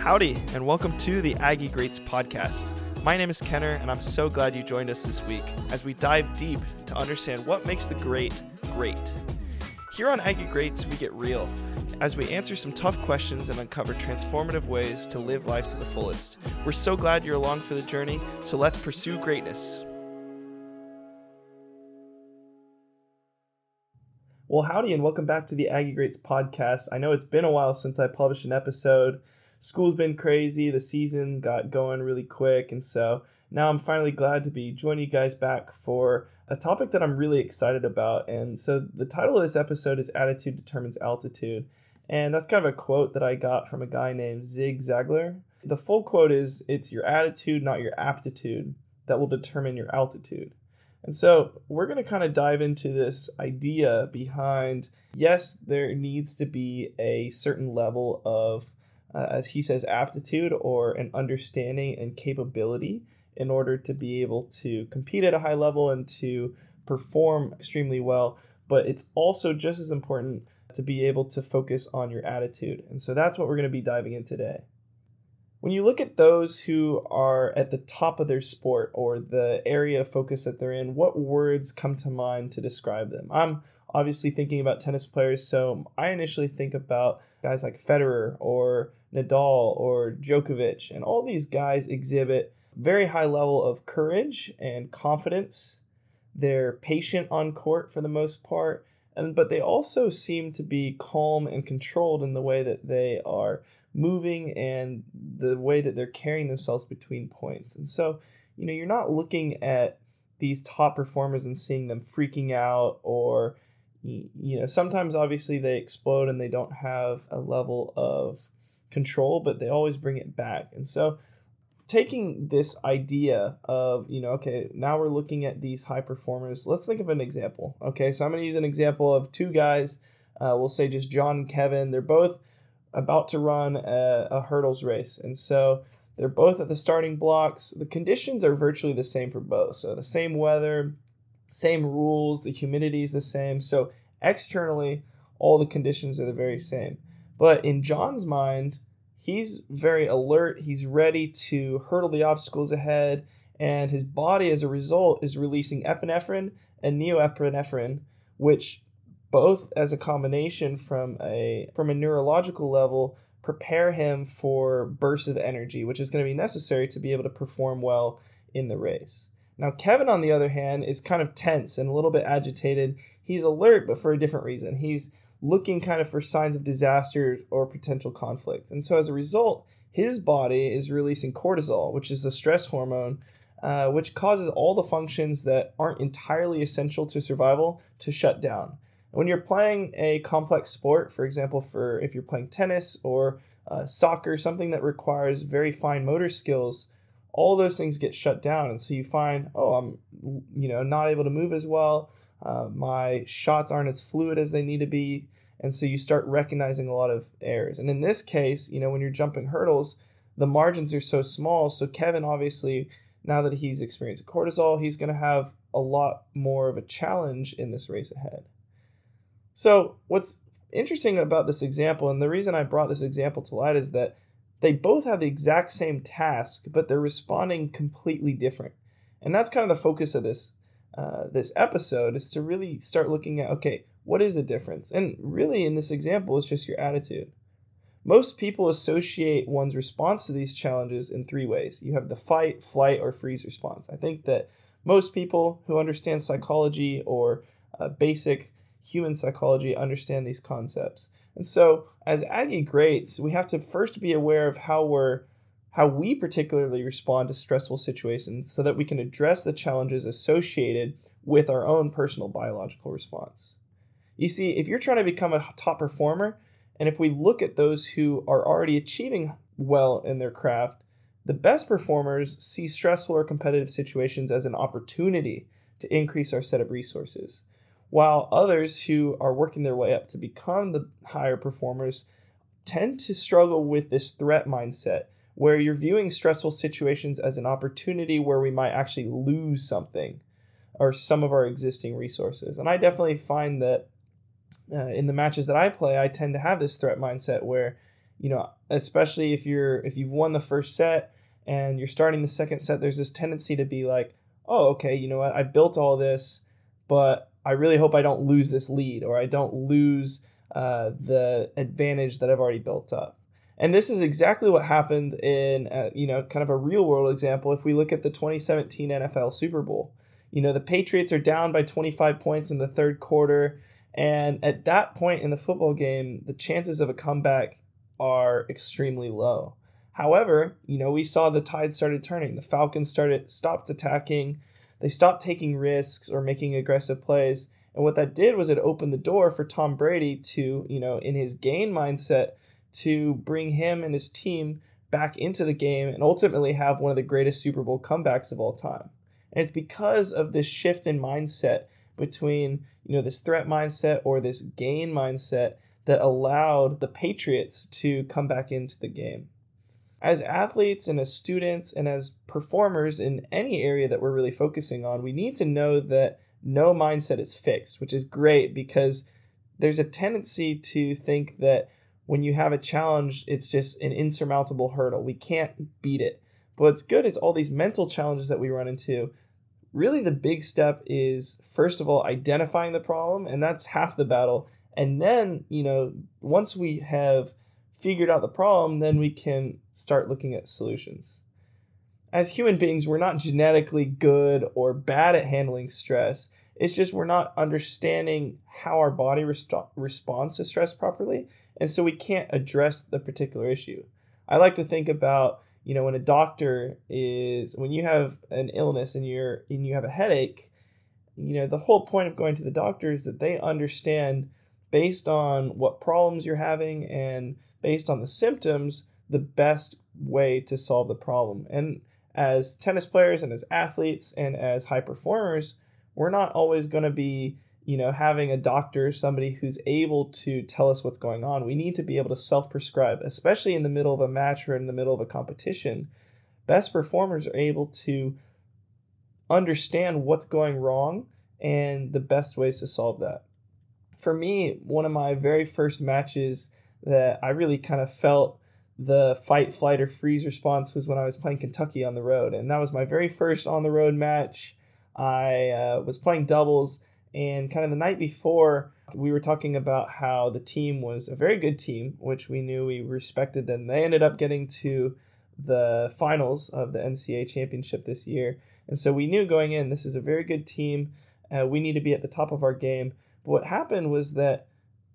Howdy, and welcome to the Aggie Greats podcast. My name is Kenner, and I'm so glad you joined us this week as we dive deep to understand what makes the great great. Here on Aggie Greats, we get real as we answer some tough questions and uncover transformative ways to live life to the fullest. We're so glad you're along for the journey, so let's pursue greatness. Well, howdy, and welcome back to the Aggie Greats podcast. I know it's been a while since I published an episode. School's been crazy, the season got going really quick, and so now I'm finally glad to be joining you guys back for a topic that I'm really excited about. And so the title of this episode is Attitude Determines Altitude. And that's kind of a quote that I got from a guy named Zig Ziglar. The full quote is It's your attitude, not your aptitude, that will determine your altitude. And so we're going to kind of dive into this idea behind yes, there needs to be a certain level of, uh, as he says, aptitude or an understanding and capability in order to be able to compete at a high level and to perform extremely well. But it's also just as important to be able to focus on your attitude. And so that's what we're going to be diving in today. When you look at those who are at the top of their sport or the area of focus that they're in, what words come to mind to describe them? I'm obviously thinking about tennis players, so I initially think about guys like Federer or Nadal or Djokovic, and all these guys exhibit very high level of courage and confidence. They're patient on court for the most part, and but they also seem to be calm and controlled in the way that they are moving and the way that they're carrying themselves between points. And so, you know, you're not looking at these top performers and seeing them freaking out or you know, sometimes obviously they explode and they don't have a level of control, but they always bring it back. And so taking this idea of, you know, okay, now we're looking at these high performers. Let's think of an example. Okay, so I'm going to use an example of two guys. Uh, we'll say just John and Kevin. They're both about to run a, a hurdles race. And so they're both at the starting blocks. The conditions are virtually the same for both. So the same weather, same rules, the humidity is the same. So externally, all the conditions are the very same. But in John's mind, he's very alert. He's ready to hurdle the obstacles ahead. And his body, as a result, is releasing epinephrine and norepinephrine, which both as a combination from a from a neurological level prepare him for bursts of energy, which is going to be necessary to be able to perform well in the race. Now, Kevin, on the other hand, is kind of tense and a little bit agitated. He's alert, but for a different reason. He's looking kind of for signs of disaster or potential conflict. And so, as a result, his body is releasing cortisol, which is a stress hormone, uh, which causes all the functions that aren't entirely essential to survival to shut down. When you're playing a complex sport, for example, for if you're playing tennis or uh, soccer, something that requires very fine motor skills, all those things get shut down, and so you find, oh, I'm, you know, not able to move as well. Uh, my shots aren't as fluid as they need to be, and so you start recognizing a lot of errors. And in this case, you know, when you're jumping hurdles, the margins are so small. So Kevin, obviously, now that he's experienced cortisol, he's going to have a lot more of a challenge in this race ahead. So, what's interesting about this example, and the reason I brought this example to light, is that they both have the exact same task, but they're responding completely different. And that's kind of the focus of this uh, this episode is to really start looking at okay, what is the difference? And really, in this example, it's just your attitude. Most people associate one's response to these challenges in three ways. You have the fight, flight, or freeze response. I think that most people who understand psychology or uh, basic human psychology understand these concepts. And so, as Aggie greats, we have to first be aware of how we're how we particularly respond to stressful situations so that we can address the challenges associated with our own personal biological response. You see, if you're trying to become a top performer, and if we look at those who are already achieving well in their craft, the best performers see stressful or competitive situations as an opportunity to increase our set of resources while others who are working their way up to become the higher performers tend to struggle with this threat mindset where you're viewing stressful situations as an opportunity where we might actually lose something or some of our existing resources. And I definitely find that uh, in the matches that I play, I tend to have this threat mindset where you know, especially if you're if you've won the first set and you're starting the second set, there's this tendency to be like, oh, okay, you know what, I built all this, but I really hope I don't lose this lead or I don't lose uh, the advantage that I've already built up. And this is exactly what happened in, uh, you know, kind of a real world example. If we look at the 2017 NFL Super Bowl, you know, the Patriots are down by 25 points in the third quarter. And at that point in the football game, the chances of a comeback are extremely low. However, you know, we saw the tide started turning. The Falcons started stopped attacking. They stopped taking risks or making aggressive plays. And what that did was it opened the door for Tom Brady to, you know, in his gain mindset, to bring him and his team back into the game and ultimately have one of the greatest Super Bowl comebacks of all time. And it's because of this shift in mindset between, you know, this threat mindset or this gain mindset that allowed the Patriots to come back into the game. As athletes and as students and as performers in any area that we're really focusing on, we need to know that no mindset is fixed, which is great because there's a tendency to think that when you have a challenge, it's just an insurmountable hurdle. We can't beat it. But what's good is all these mental challenges that we run into. Really, the big step is first of all identifying the problem, and that's half the battle. And then, you know, once we have figured out the problem, then we can start looking at solutions. As human beings, we're not genetically good or bad at handling stress. It's just we're not understanding how our body responds to stress properly and so we can't address the particular issue. I like to think about, you know, when a doctor is when you have an illness and you're and you have a headache, you know, the whole point of going to the doctor is that they understand based on what problems you're having and based on the symptoms the best way to solve the problem. And as tennis players and as athletes and as high performers, we're not always going to be you know, having a doctor, somebody who's able to tell us what's going on. We need to be able to self prescribe, especially in the middle of a match or in the middle of a competition. Best performers are able to understand what's going wrong and the best ways to solve that. For me, one of my very first matches that I really kind of felt the fight, flight, or freeze response was when I was playing Kentucky on the road. And that was my very first on the road match. I uh, was playing doubles and kind of the night before, we were talking about how the team was a very good team, which we knew we respected them. They ended up getting to the finals of the NCAA championship this year. And so we knew going in, this is a very good team. Uh, we need to be at the top of our game. But what happened was that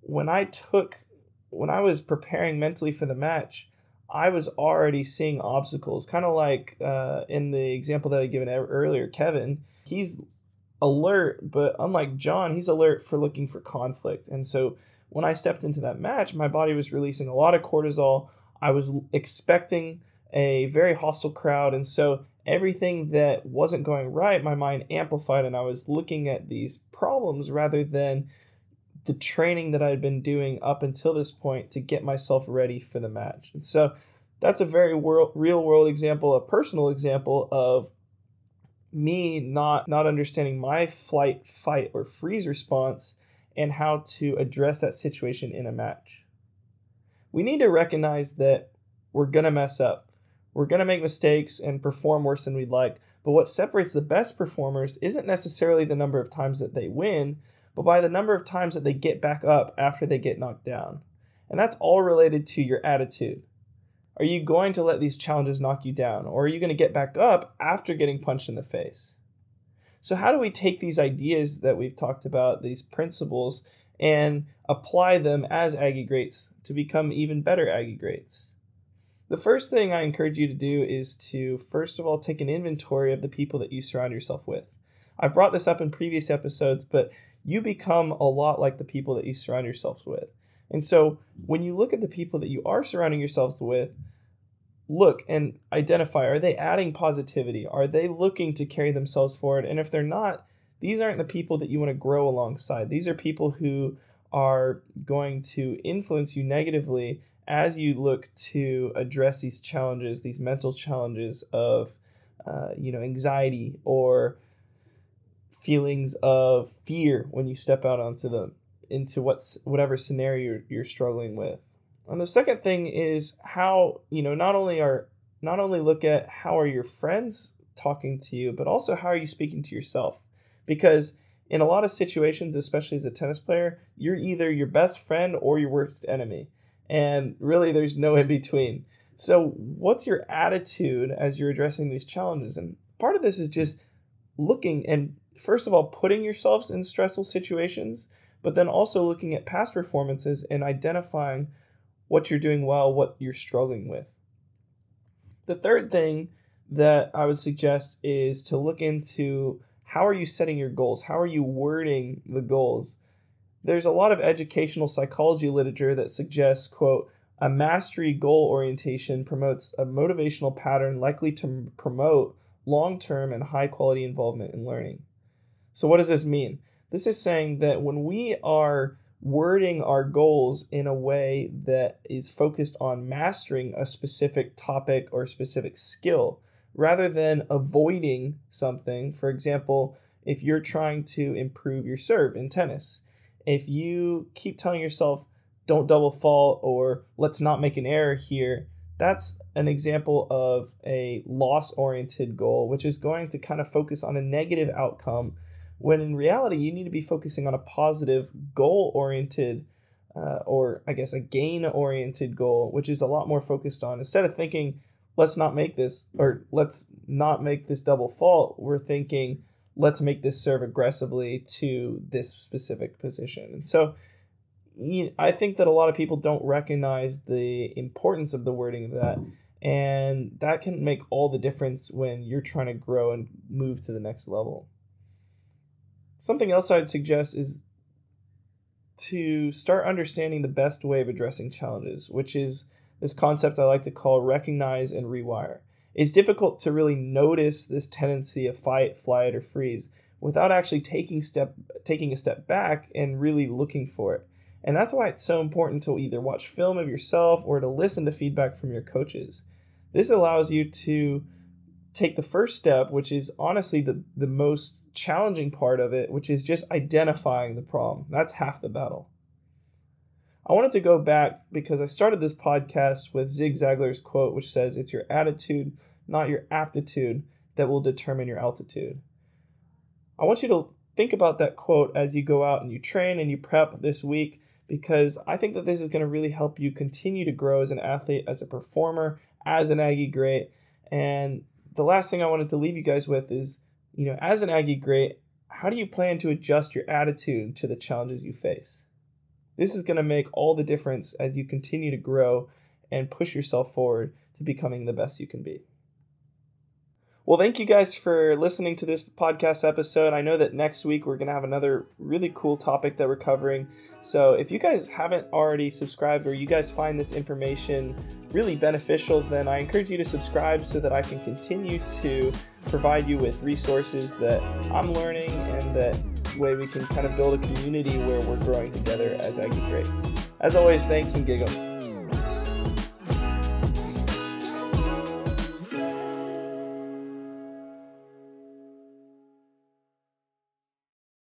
when I took, when I was preparing mentally for the match, I was already seeing obstacles, kind of like uh, in the example that I given earlier, Kevin. He's alert, but unlike John, he's alert for looking for conflict. And so when I stepped into that match, my body was releasing a lot of cortisol. I was expecting a very hostile crowd. And so everything that wasn't going right, my mind amplified, and I was looking at these problems rather than the training that I had been doing up until this point to get myself ready for the match. And so that's a very world, real world example, a personal example of me not not understanding my flight, fight, or freeze response and how to address that situation in a match. We need to recognize that we're gonna mess up. We're gonna make mistakes and perform worse than we'd like. But what separates the best performers isn't necessarily the number of times that they win, but by the number of times that they get back up after they get knocked down. And that's all related to your attitude. Are you going to let these challenges knock you down? Or are you going to get back up after getting punched in the face? So, how do we take these ideas that we've talked about, these principles, and apply them as Aggie greats to become even better Aggie greats? The first thing I encourage you to do is to, first of all, take an inventory of the people that you surround yourself with. I've brought this up in previous episodes, but you become a lot like the people that you surround yourselves with. And so when you look at the people that you are surrounding yourselves with, look and identify are they adding positivity? Are they looking to carry themselves forward? And if they're not, these aren't the people that you want to grow alongside. These are people who are going to influence you negatively as you look to address these challenges, these mental challenges of, uh, you know, anxiety or feelings of fear when you step out onto the into what's whatever scenario you're, you're struggling with. And the second thing is how, you know, not only are not only look at how are your friends talking to you, but also how are you speaking to yourself? Because in a lot of situations, especially as a tennis player, you're either your best friend or your worst enemy. And really, there's no in between. So, what's your attitude as you're addressing these challenges? And part of this is just looking and, first of all, putting yourselves in stressful situations, but then also looking at past performances and identifying what you're doing well, what you're struggling with. The third thing that I would suggest is to look into how are you setting your goals? How are you wording the goals? There's a lot of educational psychology literature that suggests, quote, a mastery goal orientation promotes a motivational pattern likely to promote long term and high quality involvement in learning. So, what does this mean? This is saying that when we are wording our goals in a way that is focused on mastering a specific topic or specific skill, rather than avoiding something. For example, if you're trying to improve your serve in tennis, if you keep telling yourself, don't double fault or let's not make an error here, that's an example of a loss oriented goal, which is going to kind of focus on a negative outcome when in reality you need to be focusing on a positive goal oriented uh, or I guess a gain oriented goal, which is a lot more focused on. Instead of thinking let's not make this or let's not make this double fault we're thinking let's make this serve aggressively to this specific position. And so i think that a lot of people don't recognize the importance of the wording of that and that can make all the difference when you're trying to grow and move to the next level something else i'd suggest is to start understanding the best way of addressing challenges which is this concept I like to call recognize and rewire. It's difficult to really notice this tendency of fight, flight, or freeze without actually taking step taking a step back and really looking for it. And that's why it's so important to either watch film of yourself or to listen to feedback from your coaches. This allows you to take the first step, which is honestly the, the most challenging part of it, which is just identifying the problem. That's half the battle. I wanted to go back because I started this podcast with Zig Ziglar's quote, which says, It's your attitude, not your aptitude, that will determine your altitude. I want you to think about that quote as you go out and you train and you prep this week because I think that this is going to really help you continue to grow as an athlete, as a performer, as an Aggie great. And the last thing I wanted to leave you guys with is, you know, as an Aggie great, how do you plan to adjust your attitude to the challenges you face? This is going to make all the difference as you continue to grow and push yourself forward to becoming the best you can be. Well, thank you guys for listening to this podcast episode. I know that next week we're going to have another really cool topic that we're covering. So, if you guys haven't already subscribed or you guys find this information really beneficial, then I encourage you to subscribe so that I can continue to provide you with resources that I'm learning and that way we can kind of build a community where we're growing together as Aggie. As always, thanks and gig 'em.